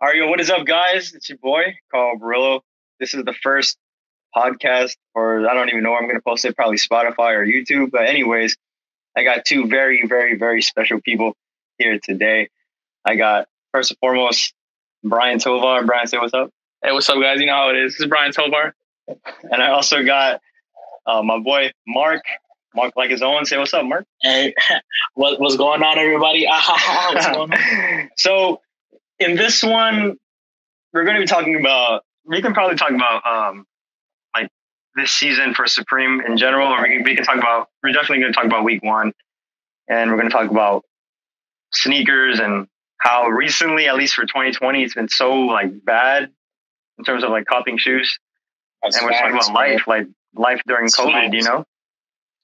All right, yo, what is up, guys? It's your boy, Carl Barillo. This is the first podcast, or I don't even know where I'm going to post it, probably Spotify or YouTube. But, anyways, I got two very, very, very special people here today. I got, first and foremost, Bryan Tovar. Bryan, say what's up. Hey, what's up, guys? You know how it is. This is Bryan Tovar. And I also got uh, my boy, Mark. Mark like his own. Say what's up, Mark. Hey, what, what's going on, everybody? what's going on? so, in this one, we're going to be talking about. We can probably talk about um, like this season for Supreme in general, or we can, we can talk about. We're definitely going to talk about Week One, and we're going to talk about sneakers and how recently, at least for 2020, it's been so like bad in terms of like copying shoes. That's and we're talking about life, like life during That's COVID, you know.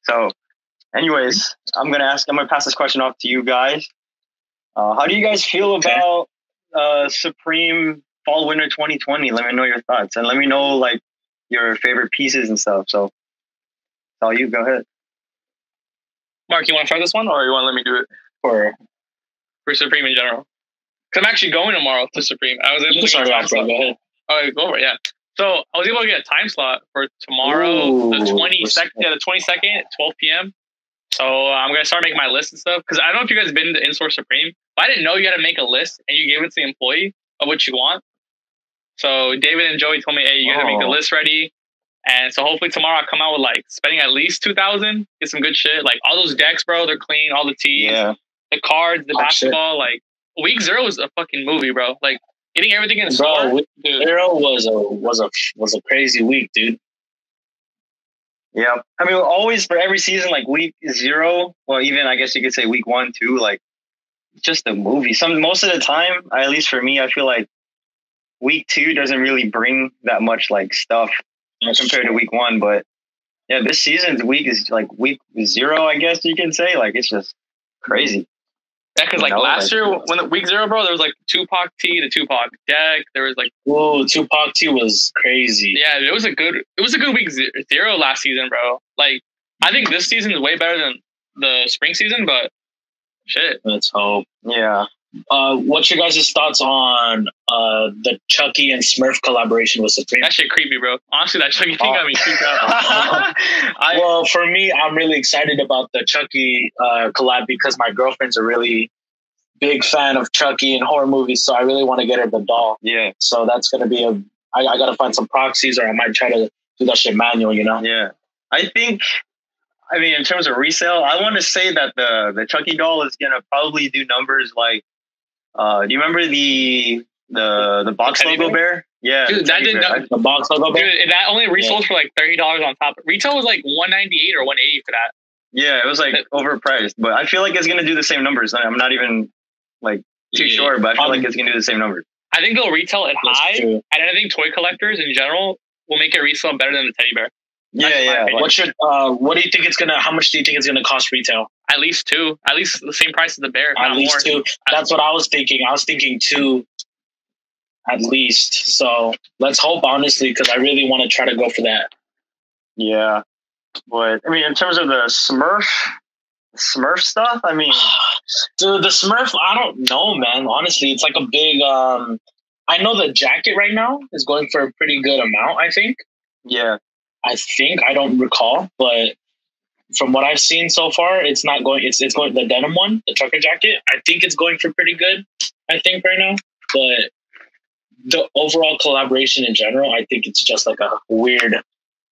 So, anyways, I'm gonna ask. I'm gonna pass this question off to you guys. Uh, how do you guys feel Okay. about uh, Supreme Fall Winter 2020? Let me know your thoughts, and let me know like your favorite pieces and stuff. So, it's all you. Go ahead. Mark, you want to try this one, or you want to let me do it For, for Supreme in general? Because I'm actually going tomorrow to Supreme. I was able to get a time slot. Go ahead. Oh, go over it, yeah. So I was able to get a time slot for tomorrow, Ooh, the 22nd, yeah, the 22nd, at 12 p.m. So I'm gonna start making my list and stuff because I don't know if you guys have been to In-Store Supreme, but I didn't know you had to make a list and you gave it to the employee of what you want. So David and Joey told me, hey, you gotta make the Oh. list ready. And so hopefully tomorrow I come out with like spending at least two thousand, get some good shit. Like all those decks, bro, they're clean. All the tees, Yeah, the cards, the Oh, shit. basketball. Like week zero is a fucking movie, bro. Like getting everything in store. Bro, dude. zero was a was a was a crazy week, dude. yeah. I mean, always for every season, like week zero, well, even I guess you could say week one too. Like, just the movie. Some most of the time, at least for me, I feel like week two doesn't really bring that much like stuff compared to week one. But yeah, this season's week is like week zero, I guess you can say. Like it's just crazy. Yeah, because like know, last like- year when the week zero, bro, there was like Tupac T, the Tupac deck. There was like Ooh, Tupac T was crazy. yeah, it was a good it was a good week zero last season, bro. Like I think this season is way better than the spring season, but shit. Let's hope. Yeah. Uh, what's your guys' thoughts on uh the Chucky and Smurf collaboration with Supreme? That shit creepy, bro. Honestly, that Chucky thing got me freaked out. I, well, for me, I'm really excited about the Chucky uh, collab because my girlfriend's a really big fan of Chucky and horror movies, so I really want to get her the doll. yeah, So that's gonna be a. I, I gotta find some proxies, or I might try to do that shit manual. You know? yeah. I think. I mean, in terms of resale, I want to say that the the Chucky doll is gonna probably do numbers like. Uh, do you remember the the the box Teddy logo bear? Yeah, Dude, that did not, The box logo. Dude, band? that only resold for like thirty dollars on top. Retail was like one ninety eight or one eighty for that. Yeah, it was like overpriced, but I feel like it's gonna do the same numbers. I'm not even like too Yeah. sure, but I feel Um, like it's gonna do the same numbers. I think they'll retail it That's high, true. and I think toy collectors in general will make it resell better than the teddy bear. Yeah, yeah. opinion. like- What's your? Uh, what do you think it's gonna? How much do you think it's gonna cost retail? At least two, at least the same price as the bear, At least more. two. That's what I was thinking. I was thinking two, at least. So let's hope, honestly, because I really want to try to go for that. Yeah, but I mean, in terms of the Smurf, Smurf stuff, I mean, Dude, the Smurf, I don't know, man. Honestly, it's like a big. um I know the jacket right now is going for a pretty good amount. I think. yeah, I think I don't recall, but from what I've seen so far, it's not going. It's it's going the denim one, the trucker jacket. I think it's going for pretty good. I think right now, but the overall collaboration in general, I think it's just like a weird,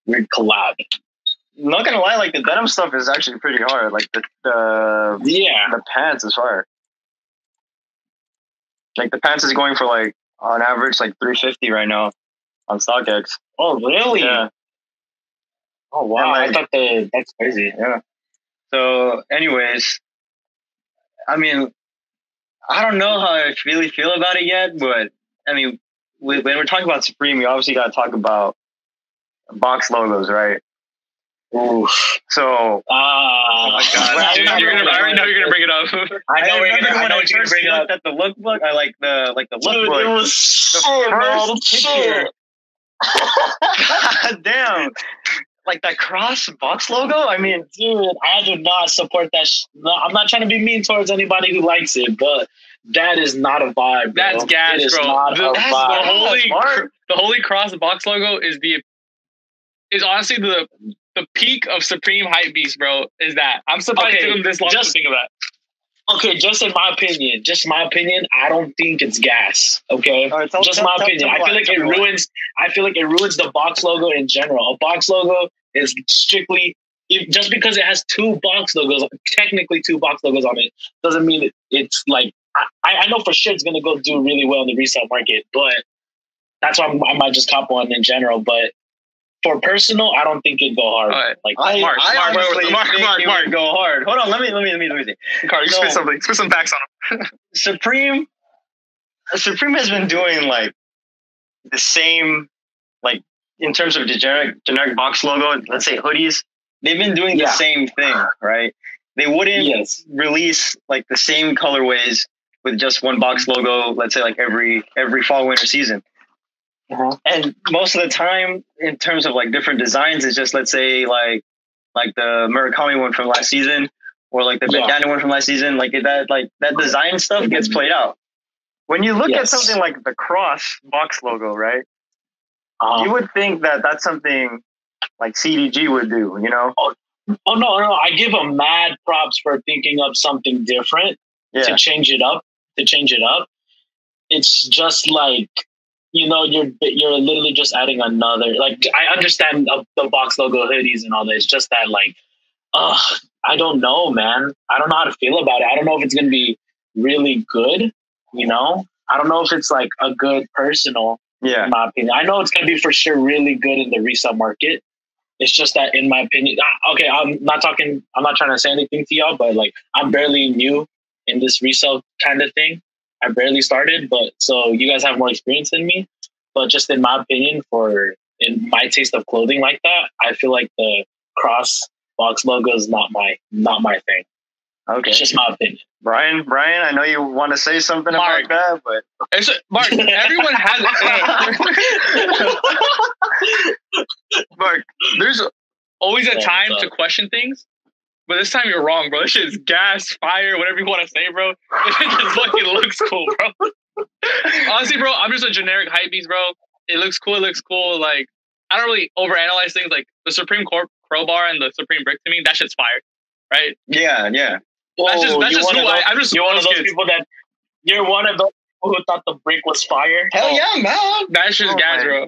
weird collab. not gonna lie, like the denim stuff is actually pretty hard. Like the the, Yeah, the pants is hard. Like the pants is going for like on average like 350 right now on StockX. Oh, really? Yeah, Oh, wow. And, I thought the that's crazy. yeah. So, anyways, I mean, I don't know how I really feel about it yet, but I mean, we, when we're talking about Supreme, we obviously got to talk about box logos, right? Oof. So, Ah. Oh my God, dude, you're gonna, I already know you're gonna bring it up. I know I we're remember gonna. I when know I what you're gonna first bring up. looked at the lookbook. I like the like the Dude, lookbook. it was the shit, man. first Shit. picture. God damn. Like that cross box logo? I mean, dude, I do not support that. Sh- no, I'm not trying to be mean towards anybody who likes it, but that is not a vibe. Bro. That's gas, It is bro. not The, a the vibe. holy, Smart. the holy cross box logo is the is honestly the the peak of Supreme hype beast, bro. Is that I'm surprised Okay, it took them this long just- to think of that. Okay, just in my opinion, just my opinion, I don't think it's gas. Okay, All right, tell- just tell- my tell- opinion. tell I feel like it me why. ruins. I feel like it ruins the box logo in general. A box logo is strictly just because it has two box logos, technically two box logos on it, doesn't mean it, it's like. I, I know for sure it's gonna go do really well in the resale market, but that's why I'm, I might just cop one in general. But for personal, I don't think it'd go hard. All right. Like I, Mark, I Mark, honestly Mark, think Mark, it Mark. go hard. Hold on, let me let me let me let me see. Carl, you No. spit something. Spit some facts on him. Supreme Supreme has been doing like the same like in terms of the generic generic box logo, let's say hoodies, they've been doing the same thing, right? They wouldn't yes, release like the same colorways with just one box logo, let's say like every every fall winter season. uh-huh. And most of the time in terms of like different designs, it's just let's say like like the Murakami one from last season or like the Yeah. bandana one from last season, like that like that design stuff gets played out. When you look at something like the cross box logo, right? Uh, You would think that that's something like CDG would do, you know? Oh no, no! I give them mad props for thinking of something different Yeah. to change it up. To change it up, it's just like you know, you're you're literally just adding another. Like I understand the box logo hoodies and all that. It's just that like, uh, I don't know, man. I don't know how to feel about it. I don't know if it's gonna be really good. You know, I don't know if it's like a good personal Yeah. in my opinion. I know it's going to be for sure really good in the resale market. It's just that, in my opinion, okay, I'm not talking, I'm not trying to say anything to y'all, but like, I'm barely new in this resale kind of thing. I barely started, but so you guys have more experience than me. But just in my opinion, for in my taste of clothing like that, I feel like the cross box logo is not my not my thing. Okay. It's just my opinion. Bryan, Bryan, I know you want to say something Mark. about that, but It's, Mark, everyone has. Mark, there's always a time to question things, but this time you're wrong, bro. This shit is gas, fire, whatever you want to say, bro. This shit just fucking looks cool, bro. Honestly, bro, I'm just a generic hype beast, bro. It looks cool. It looks cool. Like I don't really overanalyze things. Like the Supreme Court crowbar and the Supreme brick to me, that shit's fire, right? yeah, yeah. That's just that's just who I. those- I'm just You're one of those kids. people that you're one of those people who thought the brick was fire. Hell yeah, man. That's just Oh, gas, my- bro.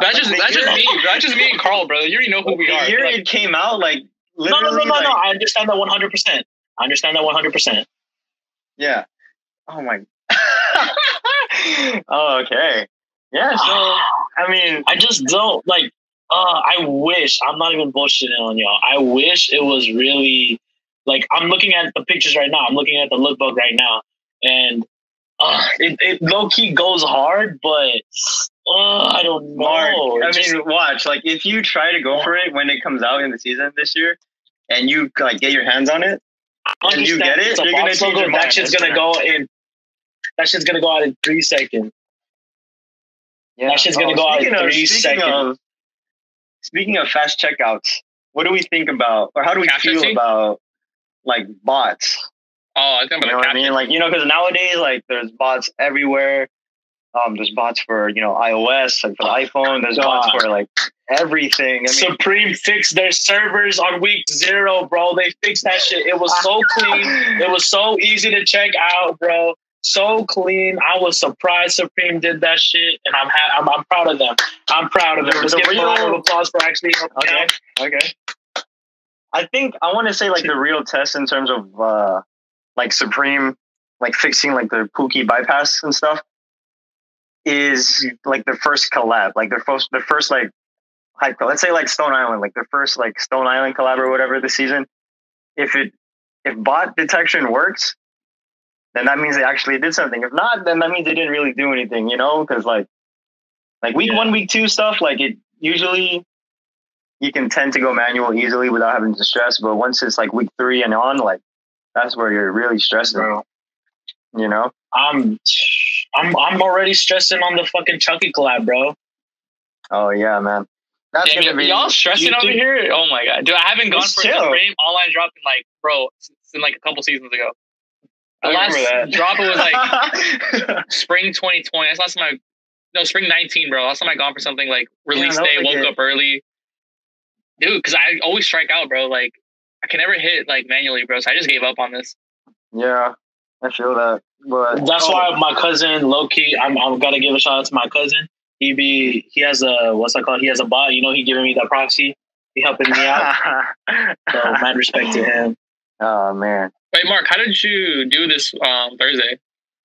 That's just that's just me. That's just me and Carl, bro. You already know who we the are. year Like, it came out, like No, no, literally, no, no, no. like, I understand that 100. percent I understand that 100. percent yeah. Oh my. oh, okay. Yeah. So I mean, I just don't like. Uh, I wish I'm not even bullshitting on y'all. I wish it was really like I'm looking at the pictures right now. I'm looking at the lookbook right now, and uh, it, it low key goes hard, but uh, I don't know. Mark. I just- mean, watch. Like, if you try to go for it when it comes out in the season this year, and you like get your hands on it, and you get it, it's you're gonna box change your mind. That shit's That's gonna go in. That shit's gonna go out in three seconds. Yeah. That shit's gonna go out in of- three speaking seconds. Of, speaking of fast checkouts, what do we think about, or how do we Cash feel Etsy? about like bots? oh, I think You I'm know gonna what I mean? Like, you know, because nowadays, like, there's bots everywhere. Um, there's bots for you know iOS, like for the iPhone. There's bots for like everything. I mean, Supreme fixed their servers on week zero, bro. They fixed that shit. It was so clean. It was so easy to check out, bro. So clean. I was surprised Supreme did that shit, and I'm ha- I'm, I'm proud of them. I'm proud of them. The- Let's the give them a round of applause for actually helping Okay. out. Okay. I think I want to say like the real test in terms of uh like Supreme, like fixing like the Pooky bypass and stuff, is like the first collab, like the first the first like hype. Let's say like Stone Island, like the first like Stone Island collab or whatever this season. If it if bot detection works, then that means they actually did something. If not, then that means they didn't really do anything. You know, because like like week Yeah. one, week two stuff, like it usually you can tend to go manual easily without having to stress. But once it's like week three and on, like that's where you're really stressing. Bro. You know? I'm I'm I'm already stressing on the fucking Chucky collab, bro. Oh yeah, man. That's Damn, gonna be y'all stressing over here? Oh my god, dude! I haven't gone It's for chill. the frame online drop in like, bro, since in like a couple seasons ago. The I last remember that. drop was like spring 2020. That's last time I no spring 19, bro. Last time I gone for something like release was day, woke up early, dude. Because I always strike out, bro. Like I can never hit like manually, bro. So I just gave up on this. yeah, I feel that. But That's oh, why my cousin Loki. I'm I'm gotta give a shout out to my cousin. He be he has a what's that called? He has a bot. You know, he giving me that proxy. He helping me out. So mad respect to him. oh man. Wait, Mark, how did you do this um, Thursday?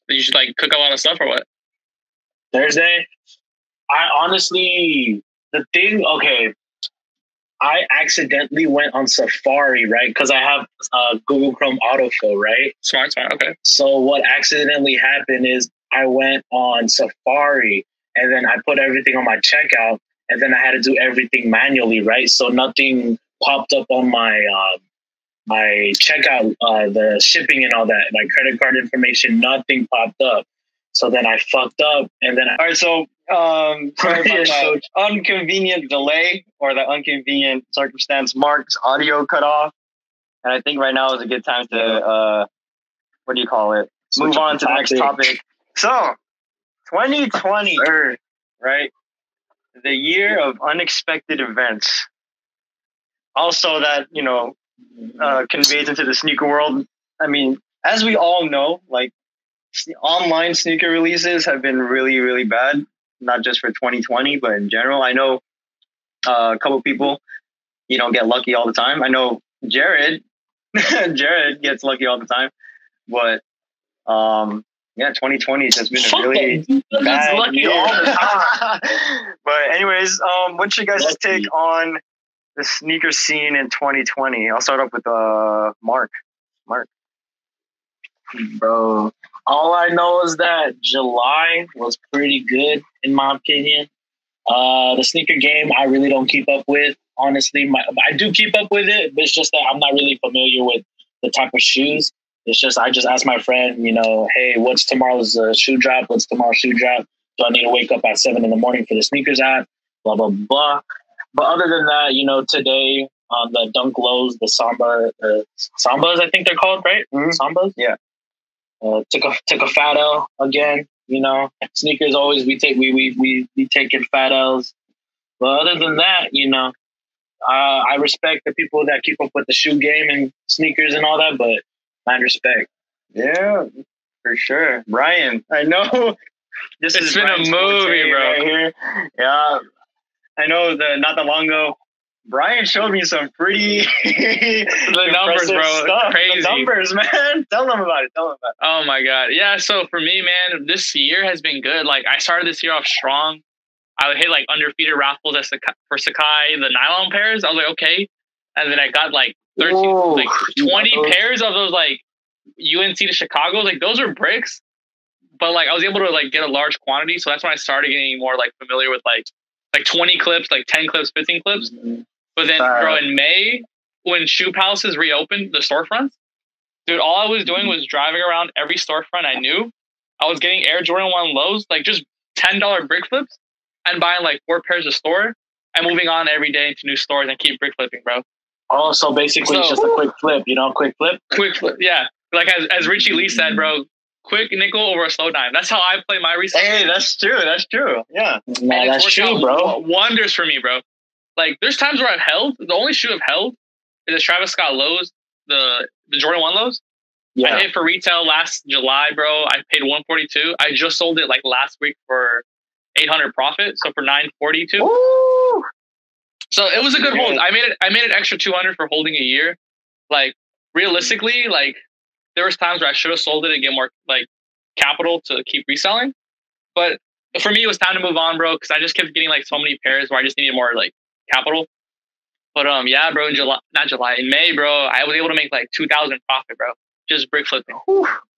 Did you just like cook a lot of stuff or what? Thursday. I honestly the thing. Okay, I accidentally went on Safari right because I have uh, Google Chrome autofill right. Smart, smart. Okay. So what accidentally happened is I went on Safari and then I put everything on my checkout and then I had to do everything manually, right? So nothing popped up on my um, my checkout, uh, the shipping and all that, my credit card information, nothing popped up. So then I fucked up and then I, All right, so um, sorry about that inconvenient delay or the inconvenient circumstance. Mark's audio cut off, and I think right now is a good time to uh, what do you call it? Move Switch on to the next topic. topic. So, 2020, right? The year of unexpected events. Also, that you know uh, conveys into the sneaker world. I mean, as we all know, like online sneaker releases have been really, really bad. Not just for 2020, but in general. I know uh, a couple people, you know, get lucky all the time. I know Jared, Jared gets lucky all the time, but um, yeah, 2020 has just been a really that. Dude, that's bad lucky year. all the time. but anyways, um, what's your guys' Lucky. take on the sneaker scene in 2020? I'll start off with uh, Mark. Mark. bro. All I know is that July was pretty good in my opinion. Uh, the sneaker game I really don't keep up with. Honestly, my, I do keep up with it, but it's just that I'm not really familiar with the type of shoes. It's just I just ask my friend, you know, hey, what's tomorrow's uh, shoe drop? What's tomorrow's shoe drop? Do I need to wake up at seven in the morning for the sneakers app? Blah blah blah. But other than that, you know, today on the Dunk Lows, the Samba, uh, Sambas, I think they're called, right? Mhm. Sambas. Yeah. Uh, took a took a fat L again. You know, sneakers always we take we we we we taking fat L's. But other than that, you know, uh, I respect the people that keep up with the shoe game and sneakers and all that. But mad respect. Yeah, for sure. Bryan, I know This has is been a movie, bro. Right here. Yeah, I know the not that long ago. Bryan showed me some pretty The numbers, bro. Stuff. Crazy. The numbers, man. Tell them about it. Tell them about it. Oh my god. Yeah, so for me, man, this year has been good. Like I started this year off strong. I would hit like undefeated raffles at sacai, for sacai, the nylon pairs. I was like, okay. And then I got like 13, Whoa. like 20 those? pairs of those like UNC to Chicago. Like those are bricks. But like I was able to like get a large quantity. So that's when I started getting more like familiar with like like 20 clips, like 10 clips, 15 clips. Mm-hmm. But then, Fire. bro, in May, when shoe palaces reopened the storefronts, dude, all I was doing was driving around every storefront I knew. I was getting Air Jordan 1 lows, like just $10 brick flips, and buying like four pairs a store and moving on every day into new stores and keep brick flipping, bro. Oh, so basically it's just a quick flip, you know, quick flip. Quick flip, yeah. Like as, as Richie Lee said, bro, quick nickel over a slow dime. That's how I play my research. Hey, that's true. That's true. Yeah. Nah, that's true, bro. Wonders for me, bro. Like, there's times where I've held. The only shoe I've held is the Travis Scott lows, the the Jordan One lows. I Yeah. hit for retail last July, bro. I paid 142. I just sold it like last week for 800 profit, so for 942. Woo! So it was a good hold. I made it. I made it extra 200 for holding a year. Like realistically, like there was times where I should have sold it and get more like capital to keep reselling. But for me, it was time to move on, bro, because I just kept getting like so many pairs where I just needed more like capital. But um, yeah, bro, in July, not July, in May, bro, I was able to make like 2,000 profit, bro, just brick flipping.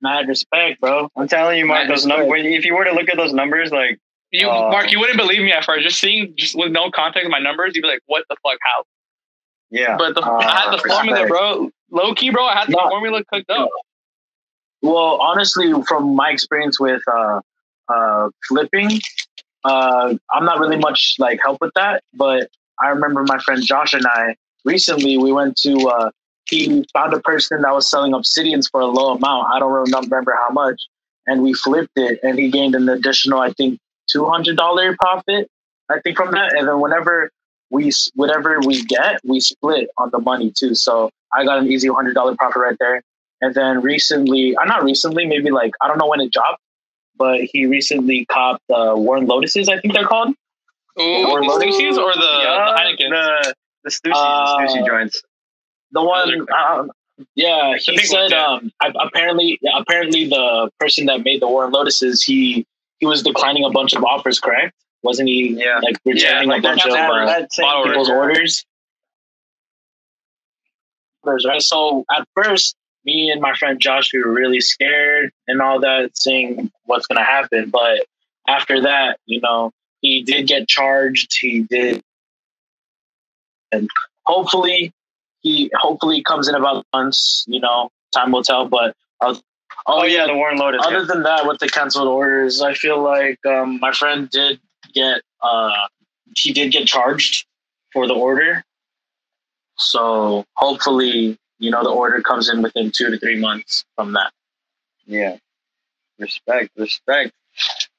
Mad respect, bro. I'm telling you, Mark. Those numbers. If you were to look at those numbers, like You, Uh, Mark, you wouldn't believe me at first. Just seeing, just with no context of my numbers, you'd be like, "What the fuck? How?" yeah, But the, Uh, I had the respect. formula, bro. Low key, bro. I had the No. formula cooked up. Well, honestly, from my experience with uh, uh, flipping, uh, I'm not really much like help with that. But I remember my friend Josh and I recently we went to uh, he found a person that was selling obsidians for a low amount. I don't remember how much, and we flipped it, and he gained an additional, I think, two hundred dollar profit. I think from that, and then whenever we whatever we get, we split on the money too. So I got an easy hundred dollar profit right there. And then recently, uh, not recently, maybe like I don't know when it dropped, but he recently copped uh, Warren Lotases, I think they're called. Ooh, Warren the Lotus? Stussies or the, Yeah, the Heineken? the the sushi, Uh, the sushi joints. The one, uh, yeah, he said. ones, yeah. Um, I, apparently, yeah, apparently, the person that made the Warren Lotases, he he was declining a bunch of offers. Correct? Wasn't he? Yeah. like returning like a bunch of uh, that same bottle people's order. orders. Orders, Right. So at first, me and my friend Josh, we were really scared and all that, seeing what's going to happen. But after that, you know, he did get charged. He did, and hopefully, he hopefully comes in about months. You know, time will tell. But uh, Oh yeah, the Warren Lotas. other yeah. than that, with the canceled orders, I feel like um, my friend did get uh, he did get charged for the order. So hopefully, you know, the order comes in within two to three months from that. Yeah. Respect, respect.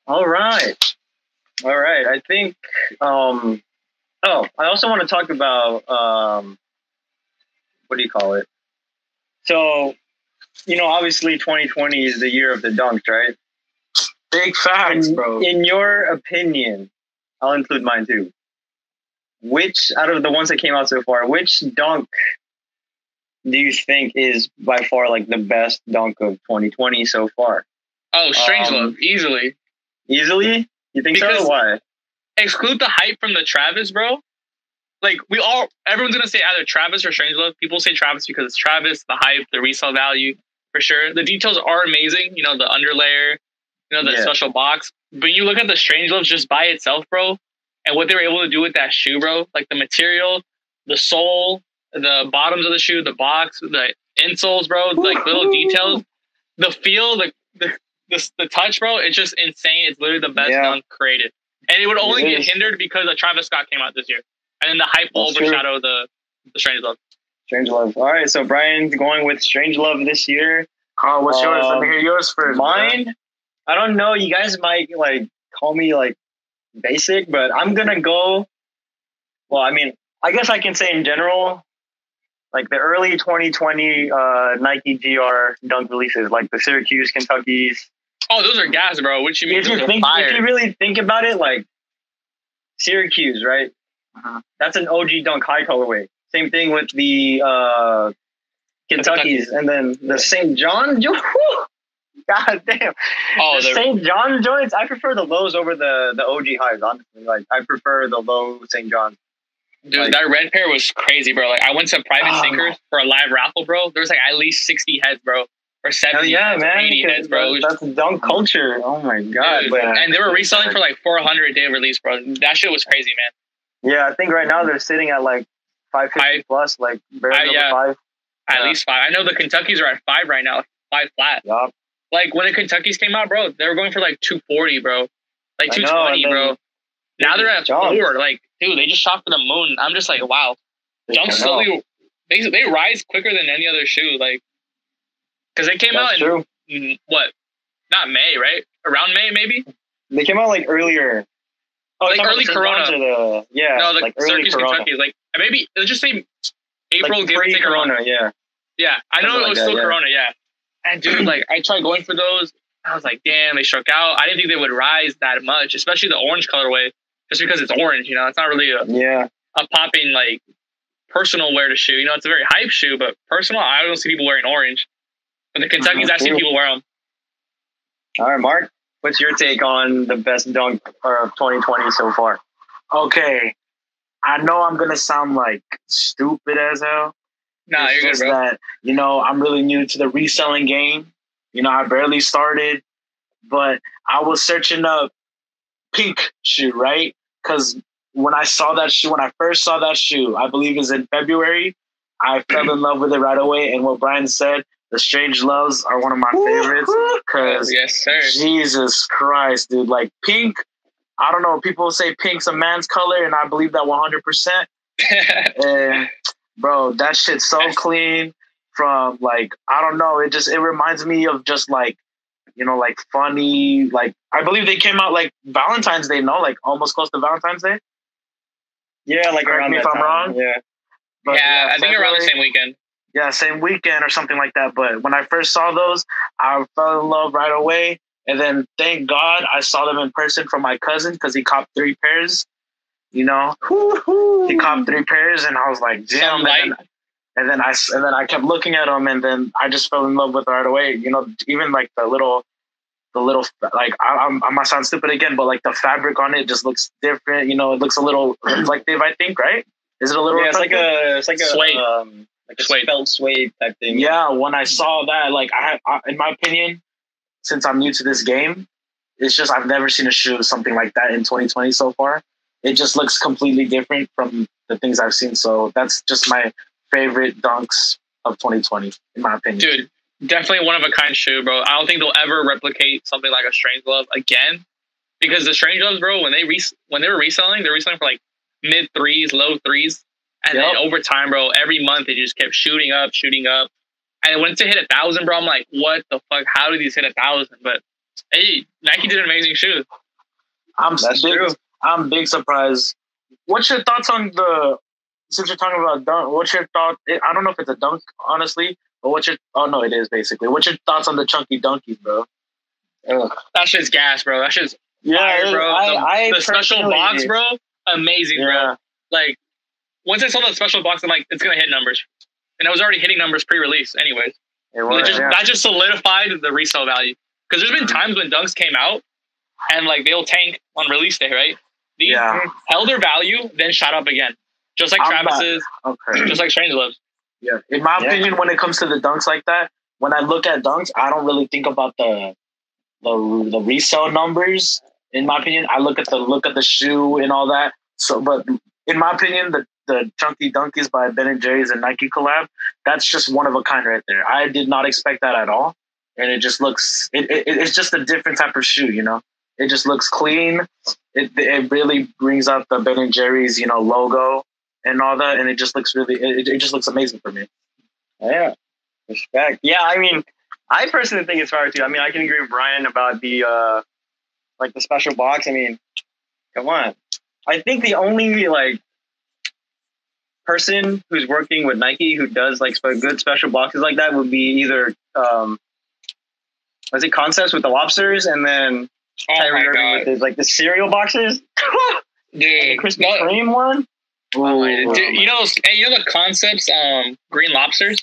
All right. All right. I think um oh, I also want to talk about um what do you call it? So, you know, obviously 2020 is the year of the dunks, right? Big facts, in, bro. in your opinion, I'll include mine too. Which out of the ones that came out so far, which dunk do you think is by far like the best dunk of 2020 so far? Oh, Strange Um, Love, easily. Easily? You think Because- so? Why? Exclude the hype from the Travis, bro. Like we all, everyone's gonna say either Travis or Strange Love. People say Travis because it's Travis, the hype, the resale value, for sure. The details are amazing. You know, the underlayer, you know, the Yeah. special box. But you look at the Strange Loves just by itself, bro, and what they were able to do with that shoe, bro. Like the material, the sole, the bottoms of the shoe, the box, the insoles, bro. Like little details, the feel, the the the, the touch, bro. It's just insane. It's literally the best Yeah. dunk created, and it would only It get is. hindered because of Travis Scott came out this year, and then the hype will That's true. overshadow the the Strange Love. Strange Love. All right, so Bryan's going with Strange Love this year. Carl, what's yours? Let me Um, hear yours first. man. Mine, I don't know. You guys might like call me like basic, but I'm gonna go. Well, I mean, I guess I can say in general, like the early 2020 uh, Nike GR dunk releases, like the Syracuse, Kentucky's. Oh, those are gas, bro. What you mean? If you Those are think, fire. if you really think about it, like Syracuse, right? Uh-huh. That's an OG dunk high colorway. Same thing with the uh, Kentucky's, and then the St. John. God damn. oh, the the, St. John joints. I prefer the lows over the the OG highs. Honestly, like I prefer the low St. John. dude, like- that red pair was crazy, bro. Like I went to private Oh. stinkers for a live raffle, bro. There was like at least sixty heads, bro, or Hell seventy, yeah, man! eighty heads, bro. that- That's dunk culture. Oh my god! Dude, but- and they were reselling for like four hundred day release, bro. That shit was crazy, man. yeah, I think right now they're sitting at like five fifty plus, like barely over yeah. five. At Yeah. least five. I know the Kentucky's are at five right now, five flat. Yup. Like when the Kentucky's came out, bro, they were going for like two forty, bro, like two twenty, two know, twenty, and bro. Now they're at four. Like, dude, they just shot for the moon. I'm just like, wow. I Jump slowly. They they rise quicker than any other shoe, like, because they came That's out true. in mm, what? Not May, right? Around May, maybe. They came out like earlier. Oh, Like early Corona. The yeah, no, the like early Syracuse, Corona. Kentucky. Like maybe let's just say April, like give or take. Corona, yeah. Yeah, I know Something it like was that, still yeah. Corona. Yeah, and dude, like I tried going for those. I was like, damn, they struck out. I didn't think they would rise that much, especially the orange colorway, just because it's orange. You know, it's not really a, Yeah, a popping like personal wear to shoe. You know, it's a very hype shoe, but personal, I don't see people wearing orange. But the Kentucky's, I see True. people wear them. All right, Mark. What's your take on the best dunk of 2020 so far? Okay, I know I'm gonna sound like stupid as hell. Nah, you're good, just bro. that you know I'm really new to the reselling game. You know, I barely started, but I was searching up pink shoe, right? Because when I saw that shoe, when I first saw that shoe, I believe is in February, I fell in love with it right away. And what Bryan said, the Strange Loves are one of my favorites. Because yes, sir. Jesus Christ, dude, like pink. I don't know. People say pink's a man's color, and I believe that 100. percent and bro, that shit's so clean. from like I don't know. It just it reminds me of just like you know like funny like I believe they came out like Valentine's Day, no, like almost close to Valentine's Day. Yeah, like Correct around me that if I'm time. wrong. Yeah. But, yeah, I think around the same weekend. Yeah, same weekend or something like that. But when I first saw those, I fell in love right away. And then thank God I saw them in person from my cousin because he copped three pairs. You know, he copped three pairs, and I was like, damn. Some And then, and then I s- and then I kept looking at them, and then I just fell in love with it right away. You know, even like the little, the little like I, I'm I might sound stupid again, but like the fabric on it just looks different. You know, it looks a little reflective. I think, right? Is it a little? Yeah, it's like a it's like a Suede. um like a Suede. felt suede type thing. Yeah, when I saw that, like I have, I, in my opinion, since I'm new to this game, it's just I've never seen a shoe something like that in 2020 so far. It just looks completely different from the things I've seen. So that's just my favorite dunks of 2020, in my opinion. Dude, definitely one of a kind shoe, bro. I don't think they'll ever replicate something like a Strange Love again, because the Strange Loves, bro, when they re- when they were reselling, they're reselling for like mid threes, low threes, and then over time, bro, every month it just kept shooting up, shooting up, and once it hit a thousand, bro, I'm like, what the fuck? How did these hit a thousand? But hey, Nike did an amazing shoe. I'm That's big, true. I'm big surprised. What's your thoughts on the? Since you're talking about dunk, what's your thought? I don't know if it's a dunk, honestly, but what's your? Oh no, it is basically. What's your thoughts on the chunky dunkies, bro? Ugh. That shit's gas, bro. That shit's fire, bro. I, the I the special box, bro, amazing, bro. Like once I saw that special box, I'm like, it's gonna hit numbers, and I was already hitting numbers pre-release, anyways. it was. it just yeah. that just solidified the resale value because there's been times when dunks came out and like they'll tank on release day, right? These Yeah. held their value, then shot up again, just like I'm not- Travis's, Okay. just like Strange Loves. Yeah. In my Yeah. opinion, when it comes to the dunks like that, when I look at dunks, I don't really think about the the the resale numbers. In my opinion, I look at the look of the shoe and all that. So, but in my opinion, the the chunky dunkies by Ben and Jerry's and Nike collab, that's just one of a kind right there. I did not expect that at all, and it just looks it, it it's just a different type of shoe, you know. It just looks clean. It it really brings out the Ben and Jerry's you know logo and all that, and it just looks really it, it just looks amazing for me. Yeah, respect. Yeah, I mean, I personally think it's fire too. I mean, I can agree with Bryan about the uh, like the special box. I mean, come on. I think the only like person who's working with Nike who does like spe- good special boxes like that would be either um, was it Concepts with the lobsters and then Oh Kyrie Irving with his like the cereal boxes, the dude! Krispy Kreme one. oh dude, you know, those, hey, you know the concepts, um, green lobsters.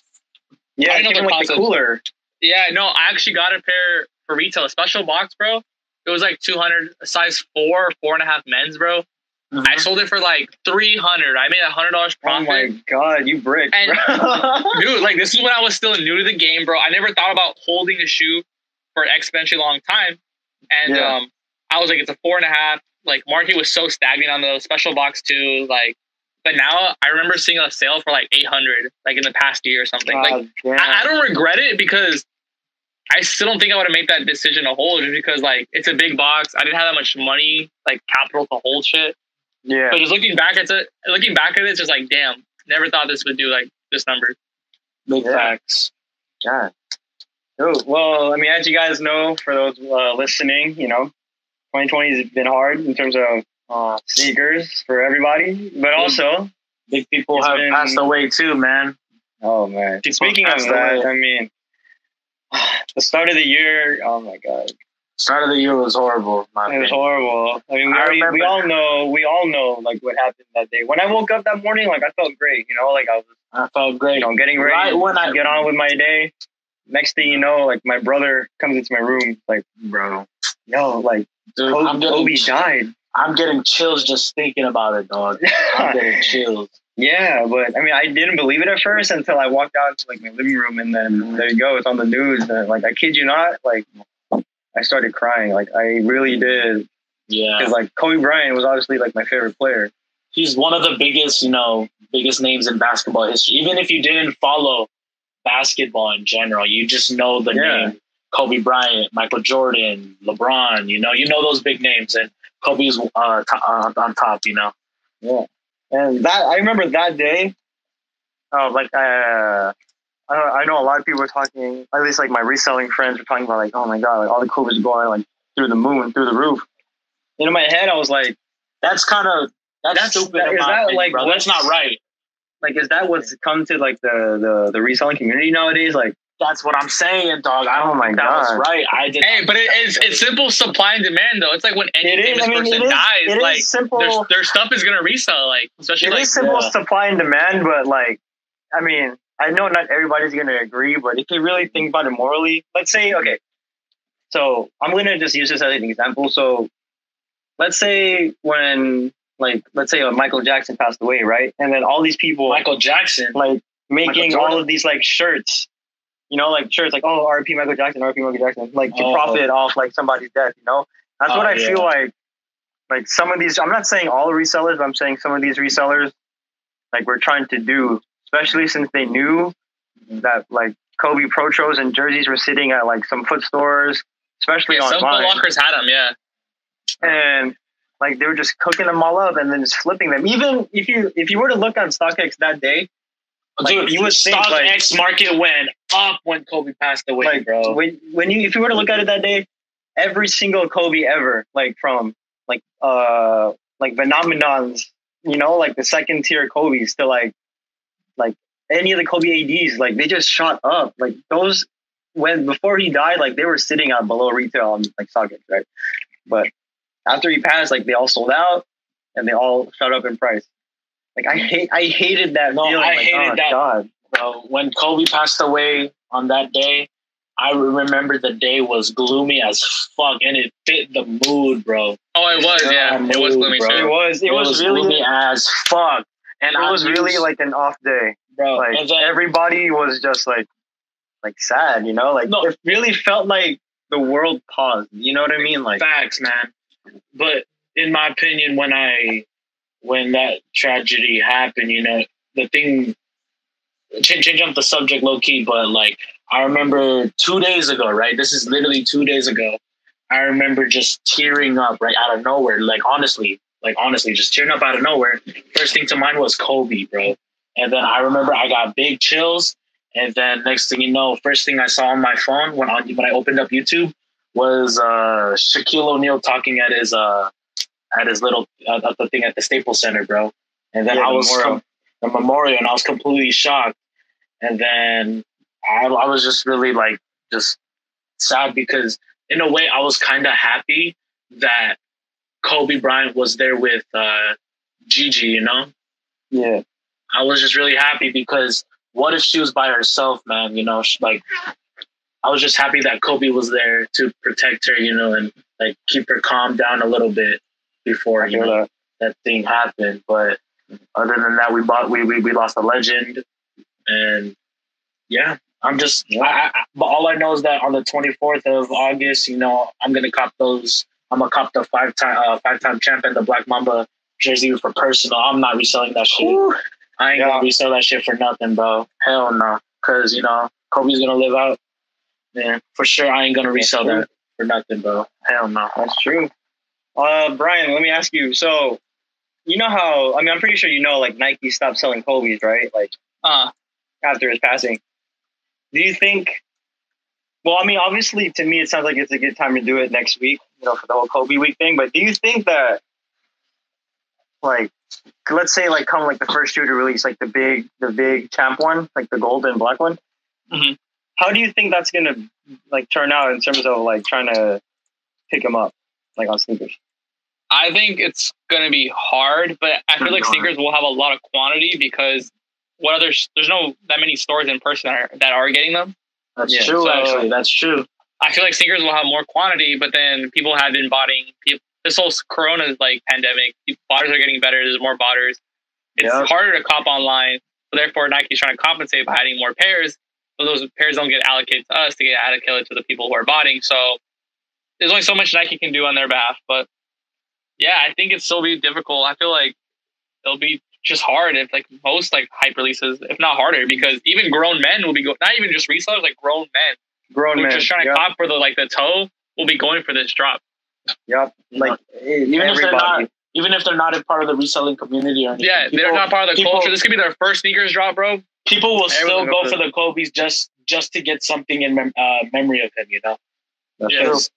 Yeah, I know the like the cooler. Yeah, no, I actually got a pair for retail, a special box, bro. It was like 200, size four, four and a half men's, bro. Mhm. I sold it for like 300. I made a hundred dollars profit. Oh my god, you brick, And-. Dude, like this is when I was still new to the game, bro. I never thought about holding a shoe for an exponentially long time. And Yeah. um I was like, it's a four and a half. Like market was so stagnant on the special box too. Like but now I remember seeing a sale for like 800, like in the past year or something. like. I, I don't regret it because I still don't think I would have made that decision to hold just because like it's a big box. I didn't have that much money, like capital to hold shit. Yeah. But just looking back at it, looking back at it, it's just like, damn, never thought this would do like this number. Big Yeah. facts. God. Oh, well, I mean, as you guys know, for those uh, listening, you know, 2020 has been hard in terms of uh, sneakers for everybody, but also, Big people have been- passed away too, man. oh man. People Speaking of that, away. I mean, the start of the year, oh my god, Start of the year was horrible. it was horrible. I mean, we, I already, we all know, we all know, like what happened that day. When I woke up that morning, like I felt great, you know, like I was, I felt great. you know, getting ready Right when I to get on with my day. Next thing you know, like my brother comes into my room, like, bro, yo, like dude, Kobe, I'm getting Kobe died. I'm getting chills just thinking about it, dog. I'm getting chills. yeah, but I mean, I didn't believe it at first until I walked out into like my living room, and then there you go, it's on the news. And, like, I kid you not, like I started crying. Like I really did, Yeah, because like Kobe Bryant was obviously like my favorite player. he's one of the biggest, you know, biggest names in basketball history. Even if you didn't follow basketball in general, you just know the Yeah. name Kobe Bryant, Michael Jordan, LeBron. You know, you know those big names, and Kobe's uh, to- uh, on top. You know, Yeah, and that I remember that day. Oh, like uh, I, I know a lot of people are talking. At least like my reselling friends are talking about like, oh my god, like all the COVID's going like through the moon, through the roof. And in my head, I was like, That's kind of that's, That's- stupid. that- in is that, opinion, like, bro. That's not right. like, is that what's come to like the the the reselling community nowadays? Like, That's what I'm saying, dog. I don't Oh my think that was God. right. I did. Hey, but it, it's it's simple supply and demand though. It's like when any it is. famous I mean, person it is, dies, it is like simple. their their stuff is gonna resell, like especially It like is simple yeah. supply and demand, but like, I mean, I know not everybody's going to agree, but if you really think about it morally, let's say, okay, so I'm going to just use this as an example. So let's say when, like, let's say uh, Michael Jackson passed away, right? And then all these people, Michael Jackson. like, making all of these, like, shirts, you know, like shirts, like, oh, RP Michael Jackson, RP Michael Jackson, like, to Oh. profit off, like, somebody's death, you know? That's what Oh, I yeah. feel like, like, some of these, I'm not saying all resellers, but I'm saying some of these resellers, like, we're trying to do, especially since they knew that, like, Kobe Protros and jerseys were sitting at, like, some foot stores, especially yeah, some online Foot Lockers had them, yeah. and like they were just cooking them all up and then just flipping them. Even if you if you were to look on StockX that day, like, Dude, you would think, Stock like- market went up when Kobe passed away, like bro. when when you if you were to look at it that day, every single Kobe ever, like from like uh like phenomenons, you know, like the second tier Kobe's to like like any of the Kobe ADs, like they just shot up. Like those when before he died, like they were sitting at below retail on like StockX, right? But after he passed, like they all sold out and they all shot up in price. Like I hate I hated that No, feeling. I like, hated oh, that. God. bro. When Kobe passed away on that day, I remember the day was gloomy as fuck, and it fit the mood, bro. Oh, it was, yeah. Yeah, It was mood, gloomy, bro. It too. was it, was, really gloomy as fuck, and it was really used- like an off day. bro. Like then, everybody was just like like sad, you know? Like No. it really felt like the world paused. You know what I mean? Like facts, man. But in my opinion, when I when that tragedy happened, you know, the thing change, change up the subject low key, but like I remember two days ago, right? This is literally two days ago. I remember just tearing up right out of nowhere. Like honestly, like honestly, just tearing up out of nowhere. First thing to mind was Kobe, bro. And then I remember I got big chills. And then next thing you know, first thing I saw on my phone when on when I opened up YouTube was uh, Shaquille O'Neal talking at his uh, at his little uh, at the thing at the Staples Center, bro. And then Yeah, I was com- the memorial, and I was completely shocked. And then I, I was just really like just sad because in a way I was kind of happy that Kobe Bryant was there with uh, Gigi. You know, yeah. I was just really happy because what if she was by herself, man? You know, she, like I was just happy that Kobe was there to protect her, you know, and like keep her calm down a little bit before you know that. that thing happened. But other than that, we bought we we, we lost a legend, and yeah, I'm just. I, I, but all I know is that on the 24th of August, you know, I'm gonna cop those. I'm gonna cop the five time uh, five time champion, the Black Mamba jersey for personal. I'm not reselling that shit. I ain't Yeah. gonna resell that shit for nothing, bro. Hell no. Cause you know Kobe's gonna live out. Man, for sure, I ain't gonna resell that for nothing, bro. Hell no. That's true. Uh Bryan, let me ask you, so you know how I mean I'm pretty sure you know like Nike stopped selling Kobe's, right? Like Uh, after his passing. Do you think well, I mean, obviously to me it sounds like it's a good time to do it next week, you know, for the whole Kobe week thing, but do you think that like let's say like come like the first shoe to release like the big the big champ one, like the gold and black one. Mhm. How do you think that's gonna like turn out in terms of like trying to pick them up like on sneakers? I think it's going to be hard, but I feel like sneakers will have a lot of quantity because what other there's no that many stores in person that are, that are getting them. That's Yeah, true. so- actually, that's true. I feel like sneakers will have more quantity, but then people have been buying. This whole Corona like pandemic, botters are getting better. There's more botters. It's Yeah. harder to cop online, so therefore Nike's trying to compensate by adding more pairs. So those pairs don't get allocated to us to get allocated to the people who are botting. So there's only so much Nike can do on their behalf. But yeah, I think it's still be difficult. I feel like it'll be just hard if like most like hype releases, if not harder, because even grown men will be go- not even just resellers, like grown men Grown who are man, just trying to yep, cop for the like the toe will be going for this drop. yep. like Even if they're not, even if they're not a part of the reselling community or anything. Yeah, they're not part of the people- culture. This could be their first sneakers drop, bro. People will still go for the Kobe's just just to get something in mem- uh, memory of him. You know. That's Yeah. true. 'Cause-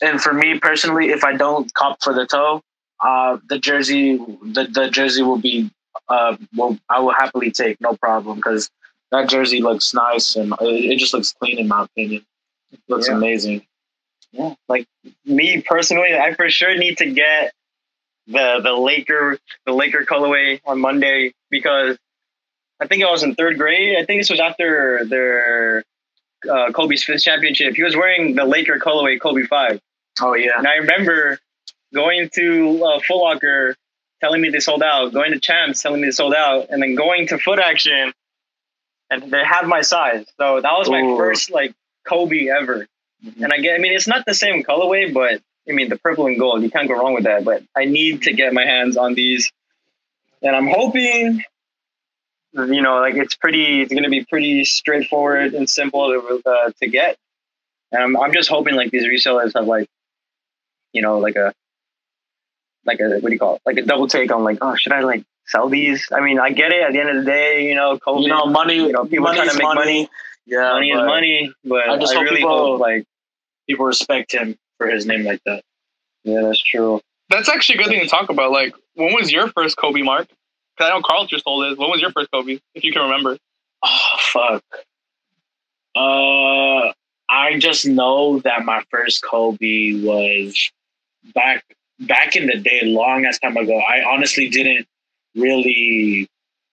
And for me personally, if I don't cop for the toe, uh, the jersey, the, the jersey will be, uh, will I will happily take no problem because that jersey looks nice and it, it just looks clean in my opinion. It looks Yeah. amazing. Yeah, like me personally, I for sure need to get the the Laker the Laker colorway on Monday because I think I was in third grade. I think this was after their uh, Kobe's fifth championship. He was wearing the Laker colorway Kobe Five, Oh yeah, and I remember going to uh, Foot Locker telling me they sold out, going to Champs telling me they sold out, and then going to Footaction, and they have my size. So that was my Ooh. first like Kobe ever. And I get, I mean, it's not the same colorway, but I mean, the purple and gold, you can't go wrong with that. But I need to get my hands on these. And I'm hoping, you know, like it's pretty, it's going to be pretty straightforward and simple to, uh, to get. And I'm, I'm just hoping like these resellers have like, you know, like a, like a, what do you call it? Like a double take on like, oh, should I like sell these? I mean, I get it at the end of the day, you know, COVID, you know, money, you know, people money trying to make money. money. Yeah, money is but money, but I just I hope really people- hope like, People respect him for his name like that. yeah, that's true. That's actually a good thing to talk about. Like, when was your first Kobe, Mark? Because I know Carl just told his. When was your first Kobe, if you can remember? Oh fuck. Uh, I just know that my first Kobe was back back in the day, long as time ago. I honestly didn't really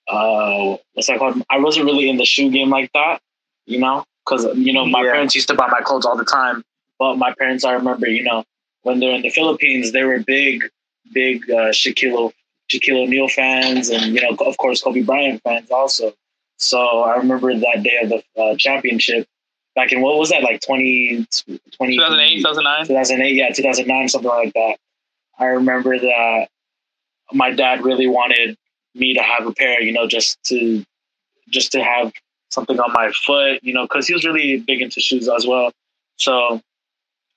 uh what's that called? I wasn't really in the shoe game like that, you know, because you know my Yeah. parents used to buy my clothes all the time. But my parents, I remember, you know, when they're in the Philippines, they were big, big uh, Shaquille Shaquille O'Neal fans, and you know, of course, Kobe Bryant fans also. So I remember that day of the uh, championship back in what was that like 20, 20 2008, 2009? 2008, yeah, 2009, something like that. I remember that my dad really wanted me to have a pair, you know, just to just to have something on my foot, you know, because he was really big into shoes as well. So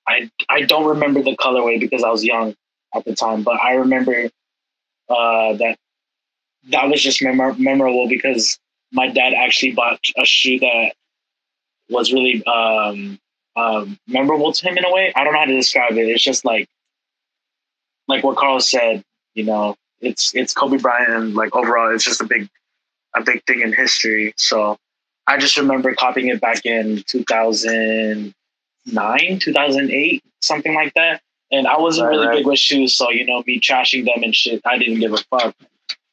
I I don't remember the colorway because I was young at the time, but I remember uh, that that was just memor- memorable because my dad actually bought a shoe that was really um, um, memorable to him in a way. I don't know how to describe it. It's just like like what Carl said. You know, it's it's Kobe Bryant, like overall, it's just a big a big thing in history. So I just remember copying it back in 2009, 2008, something like that. And I wasn't Right, really right. big with shoes, so you know, me trashing them and shit, I didn't give a fuck.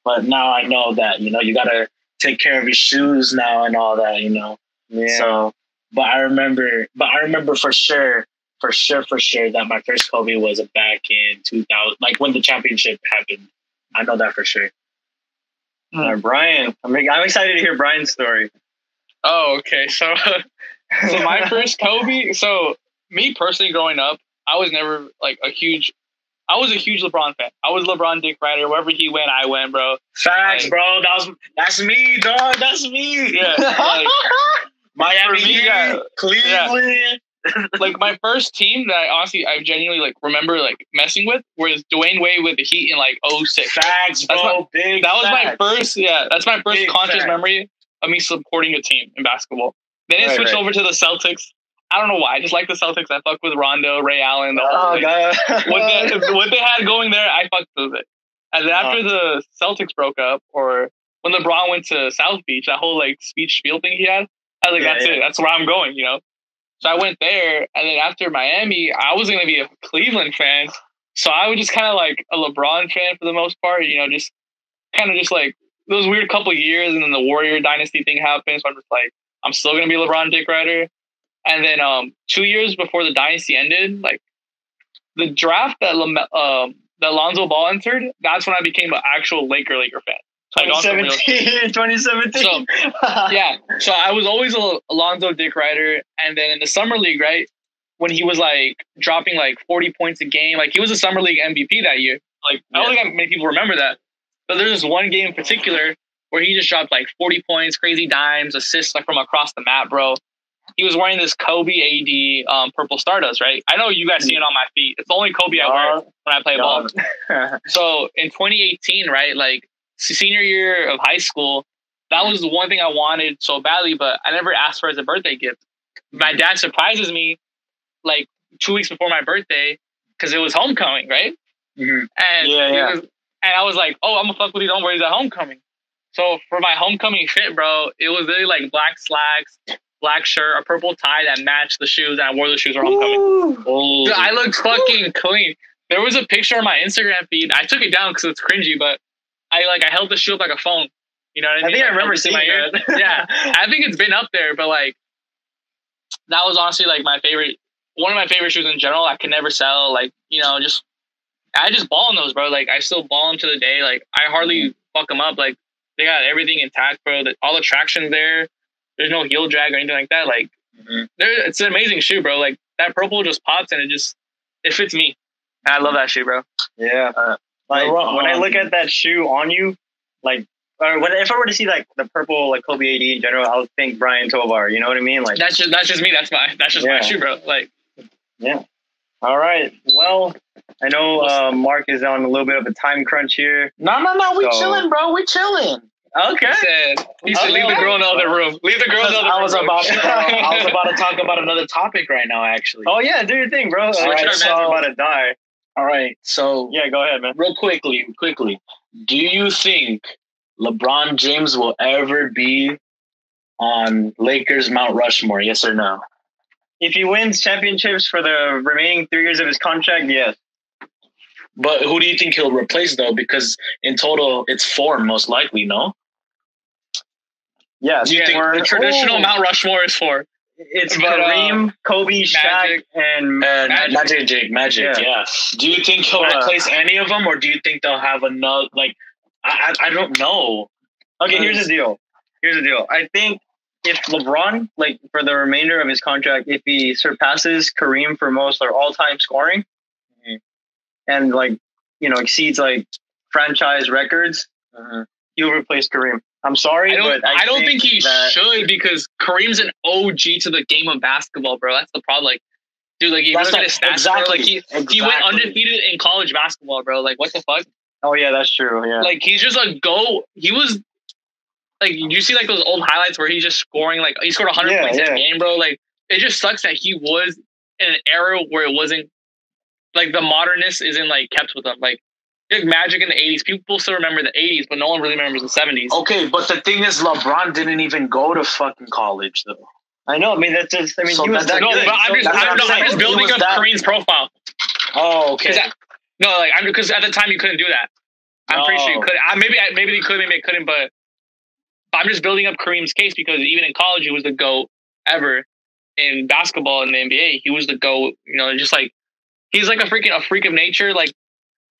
But now I know that you know you gotta take care of your shoes now and all that. You know, Yeah. so, but I remember, but I remember for sure, for sure, for sure that my first Kobe was back in 2000, like when the championship happened. I know that for sure. Uh, Bryan, I'm, I'm excited to hear Bryan's story. Oh, okay. So, so my first Kobe. So me personally, growing up, I was never like a huge. I was a huge LeBron fan. I was LeBron Dick Rider. Wherever he went, I went, bro. Facts, Like- bro. That was that's me, dog. That's me. Yeah, like, Miami me, Heat, yeah. Cleveland. Like my first team that I honestly I genuinely like remember like messing with was Dwyane Wade with the Heat in like 06. Facts, bro. Big. That was facts. my first, yeah, that's my first Big conscious fact. memory of me supporting a team in basketball. Then it Right, switched right. over to the Celtics. I don't know why. I just like the Celtics. I fuck with Rondo, Ray Allen, the whole Oh thing. god. What, they, what they had going there, I fucked with it. And then after the Celtics broke up, or when LeBron went to South Beach, that whole like speech spiel thing he had, I was like, Yeah, that's yeah. it. That's where I'm going, you know? So I went there, and then after Miami, I was going to be a Cleveland fan. So I was just kind of like a LeBron fan for the most part, you know, just kind of just like those weird couple years, and then the Warrior Dynasty thing happened. So I'm just like, I'm still going to be LeBron Dick Rider. And then um, two years before the dynasty ended, like the draft that Lam- um, that Lonzo Ball entered, that's when I became an actual Laker Laker fan. Like, on some real shit. 2017. 2017. yeah. So I was always a Alonzo Dick Rider, and then in the summer league, right when he was like dropping like 40 points a game, like he was a summer league MVP that year. Like I don't think many people remember that, but there's this one game in particular where he just dropped like 40 points, crazy dimes, assists like from across the map, bro. He was wearing this Kobe AD um, purple Stardust, right? I know you guys see it on my feet. It's the only Kobe I wear when I play ball. So in 2018, right, like senior year of high school, that was the one thing I wanted so badly, but I never asked for it as a birthday gift. My dad surprises me like two weeks before my birthday because it was homecoming, right? Mhm. And Yeah, yeah. was- and I was like, oh, I'm gonna fuck with you. Don't worry, he's at homecoming. So for my homecoming fit, bro, it was really like black slacks, black shirt, a purple tie that matched the shoes, and I wore the shoes for homecoming. Dude, I looked fucking clean. There was a picture on my Instagram feed. I took it down because it's cringy, but I like I held the shoe up like a phone. You know what I I mean? I think I remember held it to seeing my ear. Yeah, I think it's been up there, but like that was honestly like my favorite, one of my favorite shoes in general. I could never sell. Like you know, just I just ball in those, bro. Like I still ball them to the day. Like I hardly fuck them up. Like they got everything intact, bro. The, all the traction there. There's no heel drag or anything like that. Like Mhm. there, it's an amazing shoe, bro. Like that purple just pops and it just it fits me. I love that shoe, bro. Yeah. Uh, like wrong. when I look at that shoe on you, like, or when, if I were to see like the purple like Kobe AD in general, I would think Bryan Tovar. You know what I mean? Like, That's just that's just me. That's my that's just Yeah. my shoe, bro. Like yeah. all right. Well, I know uh, Mark is on a little bit of a time crunch here. No, no, no. We So- chilling, bro. We chilling. Okay. he said, he said, leave the girl in the other room. Leave the girl in the other I was room. about to, I was about to talk about another topic right now, actually. Oh yeah, do your thing, bro. All Our right, man's so- about to die. All right. So, Yeah, go ahead, man. real quickly, quickly, do you think LeBron James will ever be on Lakers Mount Rushmore? Yes or no? If he wins championships for the remaining three years of his contract, yes. But who do you think he'll replace though? Because in total, it's four most likely. No. Yeah, Do you Yeah, think the traditional Ooh. Mount Rushmore is for. It's But, uh, Kareem, Kobe, Shaq, Magic. and And Magic. Magic, Jake, Magic, Yeah. yeah. Do you think he'll Uh, replace any of them, or do you think they'll have another? Like, I, I, I don't know. Okay, here's the deal. Here's the deal. I think if LeBron, like for the remainder of his contract, if he surpasses Kareem for most or all time scoring, and like you know exceeds like franchise records, he'll replace Kareem. I'm sorry, I don't. but I, don't think, he that- should because Kareem's an OG to the game of basketball, bro. That's the problem. Like, dude, like if you look at not- his stats, exactly. bro, like he he went undefeated in college basketball, bro. Like, what the fuck? Oh yeah, that's true. Yeah. Like he's just a go. He was like you see like those old highlights where he's just scoring like he scored 100 Yeah, points in a game, bro. Like it just sucks that he was in an era where it wasn't like the modernness isn't like kept with him. Like like Magic in the 80s, people still remember the 80s, but no one really remembers the 70s. Okay, but the thing is, LeBron didn't even go to fucking college though. I know. I mean, that's just. I mean, So he was that's- that no, good. but I'm So just, that's I'm, no, I'm just building up that- Kareem's profile. Oh, okay. I- no, like I'm because at the time you couldn't do that. I'm pretty sure you oh. could. I, maybe I, maybe they could, maybe they couldn't. But I'm just building up Kareem's case because even in college he was the goat ever in basketball in the NBA. He was the goat. You know, just like he's like a freaking a freak of nature, like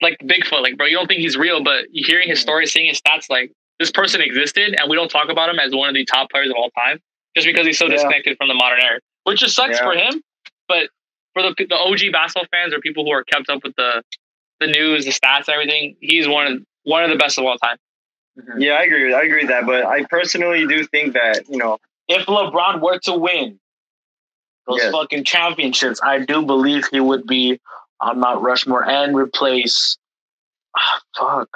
like Bigfoot. Like bro, you don't think he's real, but you hearing his mm. story, seeing his stats, like this person existed, and we don't talk about him as one of the top players of all time just because he's so Yeah. disconnected from the modern era, which just sucks Yeah. for him. But for the the OG basketball fans or people who are kept up with the the news, the stats, everything, he's one of one of the best of all time. Mm-hmm. Yeah, I agree. With, I agree with that. But I personally do think that you know. if LeBron were to win those Yes. fucking championships, I do believe he would be on Mount Rushmore and replace. Ah, fuck.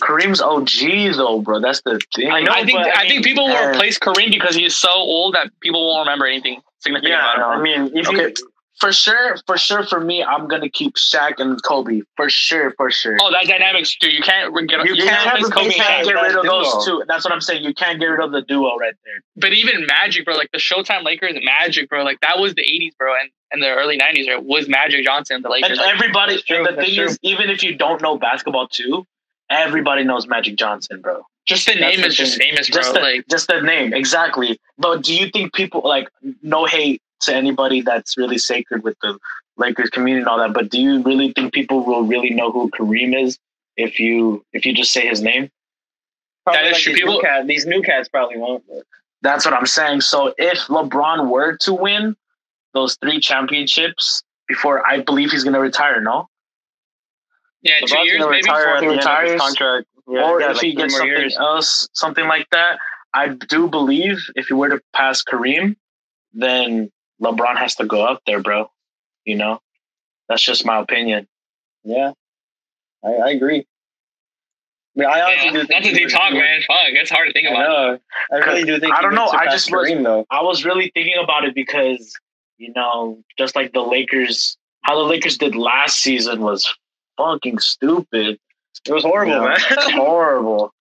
Kareem's OG though, bro. That's the thing. I know, I think but I I, think people will replace Kareem because he's so old that people won't remember anything significant Yeah, about him. I mean, if Okay, you, for sure, for sure, for me, I'm gonna keep Shaq and Kobe for sure, for sure. Oh, that dynamics, dude. You can't get You you, can't can't replace replace Kobe you can't get rid of that those duo. two. That's what I'm saying. You can't get rid of the duo right there. But even Magic, bro, like the Showtime Lakers, Magic, bro, like that was the '80s, bro, and and the early '90s, right? Was Magic Johnson the Lakers? And Like, everybody, true, and the thing true. is, even if you don't know basketball too, everybody knows Magic Johnson, bro. just the that's name the is just thing. famous, bro. Just the, like just the name, exactly. But do you think people like no hate to anybody that's really sacred with the Lakers community and all that? But do you really think people will really know who Kareem is if you if you just say his name? probably That is like true. these, People- new cat, these new cats probably won't. but- That's what I'm saying. So if LeBron were to win those three championships before, I believe he's gonna retire. No, yeah, two years gonna maybe. retire at He the end of his retires. contract. Yeah, or yeah, if like he gets something years. else, something like that. I do believe if he were to pass Kareem, then LeBron has to go up there, bro. You know, that's just my opinion. Yeah, I, I agree. mean, I honestly Yeah, do think that's a he deep talk, man. Fuck, it's hard to think I about. know. I really do think. I don't know, I just was- though. I was really thinking about it because you know, just like the Lakers, how the Lakers did last season was fucking stupid, It was horrible, Yeah. man. horrible.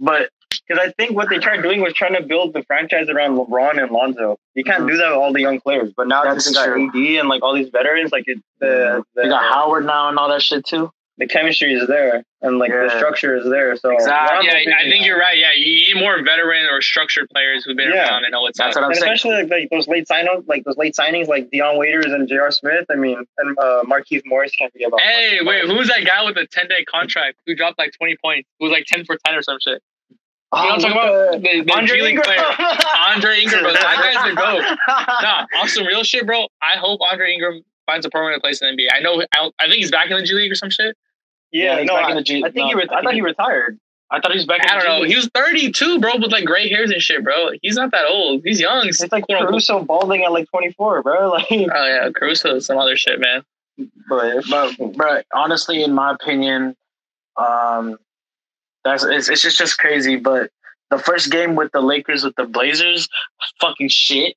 But Because I think what they tried doing was trying to build the franchise around LeBron and Lonzo. You can't Mhm. do that with all the young players. But now That's since they got. AD and like all these veterans, like it, the the, you got Howard now and all that shit too. the chemistry is there and like the structure is there. So Exactly. Yeah, Lonzo I think you're right. Yeah, you need more veteran or structured players who've been Yeah. around and know what's That's up. what I'm and saying. especially like, like those late sign like those late signings like Dion Waiters and J.R. Smith. I mean, and uh, Marquise Morris can't forget about. Hey, Markieff wait, Morris. who's that guy with the 10 day contract who dropped like 20 points? Who was like 10 for 10 or some shit? You know what I'm talking Oh, about? The, the Andre G League Ingram. player. Andre Ingram, bro. That guy's the GOAT. Nah, on some real shit, bro. I hope Andre Ingram finds a permanent place in the NBA. I know, I, I think he's back in the G League or some shit. Yeah, he's no, back I, in the G- I think no, he. Re- I I thought think- he retired. I thought he was back. in I don't the know. He was 32, bro, with like gray hairs and shit, bro. He's not that old. He's young. It's like quote, unquote. Caruso balding at like 24, bro. Like, Oh, yeah. Caruso is some other shit, man. but, but, but honestly, in my opinion, um, that's it's, it's just just crazy. But the first game with the Lakers with the Blazers, fucking shit.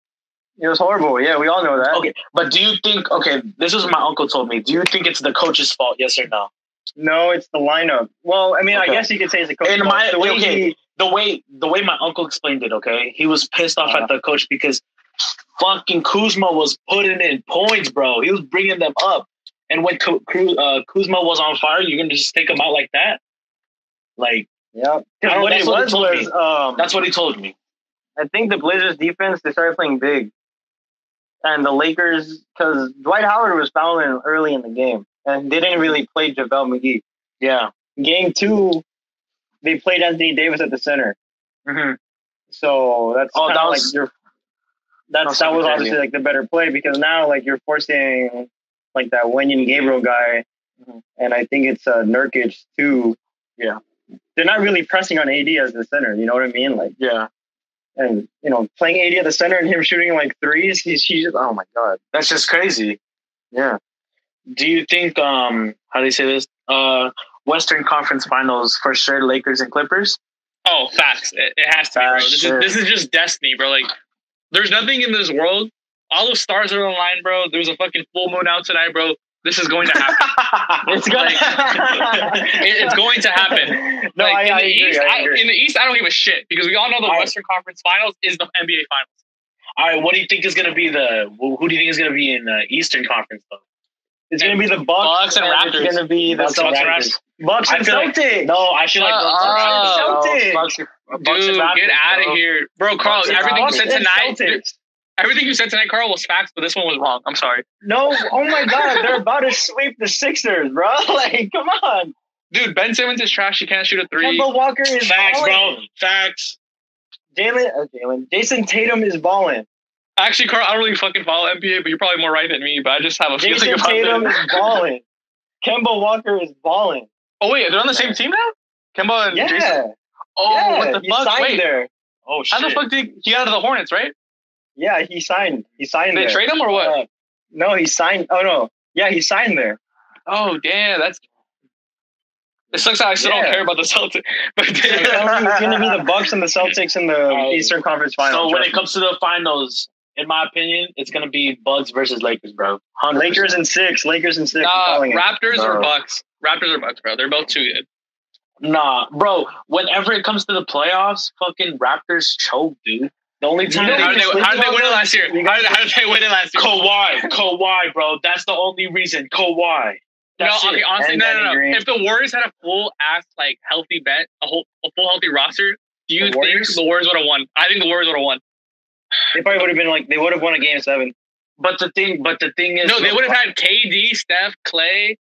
it was horrible. Yeah, we all know that. Okay, but do you think? Okay, this is what my uncle told me. Do you think it's the coach's fault? Yes or no? No, it's the lineup. Well, I mean, Okay. I guess you could say it's the coach. In my- the way okay. he, The way the way my uncle explained it. Okay, he was pissed off Uh-huh. at the coach because fucking Kuzma was putting in points, bro. He was bringing them up, and when Ku- Ku- uh, Kuzma was on fire, you're gonna just take him out like that? Like yeah, I what that's it what he was told was, um, that's what he told me. I think the Blazers defense they started playing big, and the Lakers because Dwight Howard was fouling early in the game, and they didn't really play JaVale McGee. Yeah. Game two, they played Anthony Davis at the center, hmm so that's Oh, kinda that like was- your. That's That's that was crazy. obviously like the better play because now like you're forcing like that Wenyen Gabriel guy, Mhm. and I think it's uh, Nurkic too. Yeah. They're not really pressing on AD as the center. You know what I mean? Like, Yeah. and you know, playing AD at the center and him shooting like threes, he's he's just oh my god. That's just crazy. Yeah. Do you think um how do you say this? Uh Western Conference Finals for sure Lakers and Clippers? Oh, facts. It, it has to be, bro. This sure. is this is just destiny, bro. Like, there's nothing in this world. All the stars are aligned, bro. There's a fucking full moon out tonight, bro. This is going to happen. It's gonna. It- it's going to happen. No, like, I, in I the agree. East, I I, in the East, I don't give a shit because we all know the I- Western Conference Finals is the NBA Finals. All right, what do you think is gonna be the who who do you think is gonna be in the Eastern Conference though? it's gonna be the Bucks, Bucks and Raptors. It's gonna be the Bucks and Celtics. Raptors. Bucks I and feel like- Celtics. No, I feel like Shut Bucks and uh, up. Bro. Celtics. Bucks Bucks Dude, and Raptors, get out of here, bro. Carl. Bucks Everything you said tonight, Celtics. Everything you said tonight, Carl, was facts, but this one was wrong. I'm sorry, No, oh my god, they're about to sweep the Sixers, bro. Like, come on. dude. Ben Simmons is trash. He can't shoot a three. Kemba Walker is Facts, bro. balling. Facts. Jalen, uh, Jalen, Jayson Tatum is balling. Actually, Carl, I don't really fucking follow NBA, but you're probably more right than me. But I just have a feeling Jayson about Tatum that. is balling. Kemba Walker is balling. Oh wait, they're on the same team now. Kemba and Yeah, Jayson. Oh, yeah, what the fuck? signed Wait, there. Oh shit. how the fuck did he got out of the Hornets? Right? Yeah, he signed. He signed Did they there. trade him or what? Uh, no, he signed. Oh no, yeah, he signed there. oh damn, that's. It sucks that I still Yeah. don't care about the Celtics. But It's gonna be- it's gonna be the Bucks and the Celtics in the Um, Eastern Conference Finals. so when it comes to the finals, in my opinion, it's gonna be Bucks versus Lakers, bro. 100%. Lakers and six, Lakers and six. Nah. Raptors or Bucks? Raptors or Bucks, bro. They're both too good. Nah, bro. Whenever it comes to the playoffs, fucking Raptors choke, dude. The only time know they How did can they, how did they win it last year? them? You How did, how did they win it last year? Kawhi, Kawhi, bro. That's the only reason. Kawhi. No, That's okay, it. honestly, And no, no, no. Green. If the Warriors had a full ass, like, healthy bet, a whole, a full healthy roster, do you The think the Warriors would have won? I think the Warriors would have won. They probably would have been like they would have won a game seven. But the thing, but the thing is, No, they would have had KD, Steph, Clay.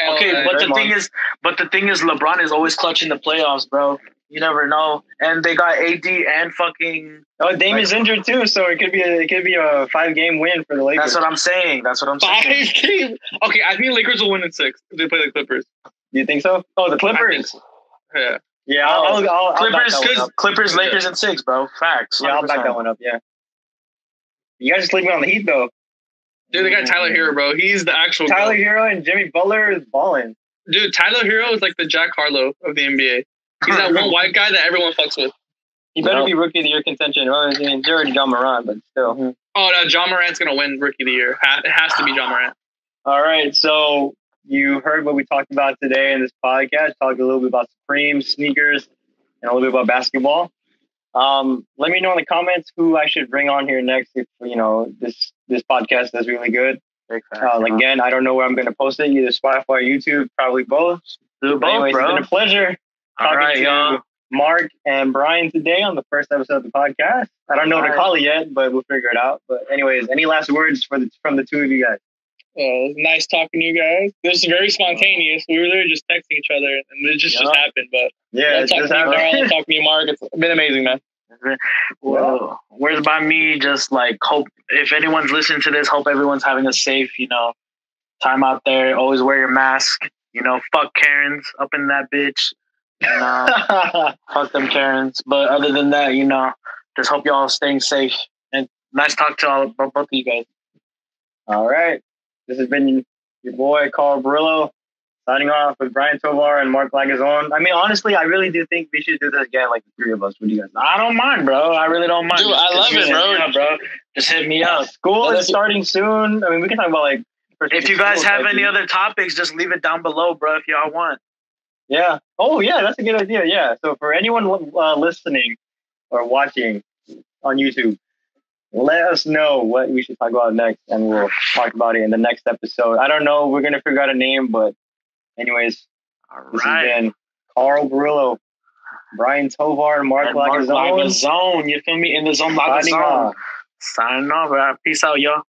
Okay, uh, but the Draymond. thing is, but the thing is, LeBron is always clutching the playoffs, bro. You never know. And they got AD and fucking. Oh, Dame Like- is injured too, so it could be a, it could be a five game win for the Lakers. That's what I'm saying. That's what I'm five saying. games. Okay, I think Lakers will win in six if they play the Clippers. Do you think so? Oh, the I think Clippers. so. Yeah. Yeah, I'll, I'll, I'll, I'll Clippers, Clippers. Clippers, Yeah. Lakers, and six, bro. Facts. Yeah, I'll back that one up. Yeah. You guys are sleeping on the Heat though. Dude, they got Tyler Herro, bro. He's the actual Tyler goat. Herro and Jimmy Butler is balling. Dude, Tyler Herro is like the Jack Harlow of the NBA. He's that one white guy that everyone fucks with. He better Yep. be rookie of the year contention. Well, I mean, it's already Ja Morant, but still. Oh no, Ja Morant's gonna win Rookie of the Year. It has to be Ja Morant. All right, so you heard what we talked about today in this podcast. Talked a little bit about Supreme sneakers and a little bit about basketball. Um, let me know in the comments who I should bring on here next. If you know this this podcast is really good. Uh, again, I don't know where I'm going to post it. Either Spotify or YouTube, probably both. Do But anyways, both, it's bro. been a pleasure All talking right, to y'all. Mark and Bryan today on the first episode of the podcast. I don't know what to call it yet, but we'll figure it out. But anyways, any last words for the from the two of you guys? Uh, nice talking to you guys. This is very spontaneous. We were literally just texting each other, and it just Yeah. just happened. But Yeah, yeah, it's just to you, happened. talking to you, Mark. It's been amazing, man. Well, where's by me? Just like hope if anyone's listening to this, hope everyone's having a safe, you know, time out there. Always wear your mask. You know, fuck Karens up in that bitch. And, fuck them Karens. But other than that, you know, just hope y'all staying safe. And nice talk to all both of you guys. All right. This has been your boy, Carl Brillo signing off with Bryan Tovar and Mark Lagazon. I mean, honestly, I really do think we should do this again, like the three of us. What do you guys think? I don't mind, bro. I really don't mind. Dude, I Just love hit it, me bro. up, bro. Just hit me up. School is starting soon. I mean, we can talk about like. If you guys have any other topics, just leave it down below, bro, if y'all want. Yeah. Oh, yeah, that's a good idea. Yeah. So for anyone uh, listening or watching on YouTube, let us know what we should talk about next, and we'll talk about it in the next episode. I don't know. We're gonna figure out a name, but anyways, All this right. has been Carl Barillo, Bryan Tovar, and Mark Lagazone. Lagazone, you feel me? In the zone, Lagazone. Signing off. Peace out, y'all.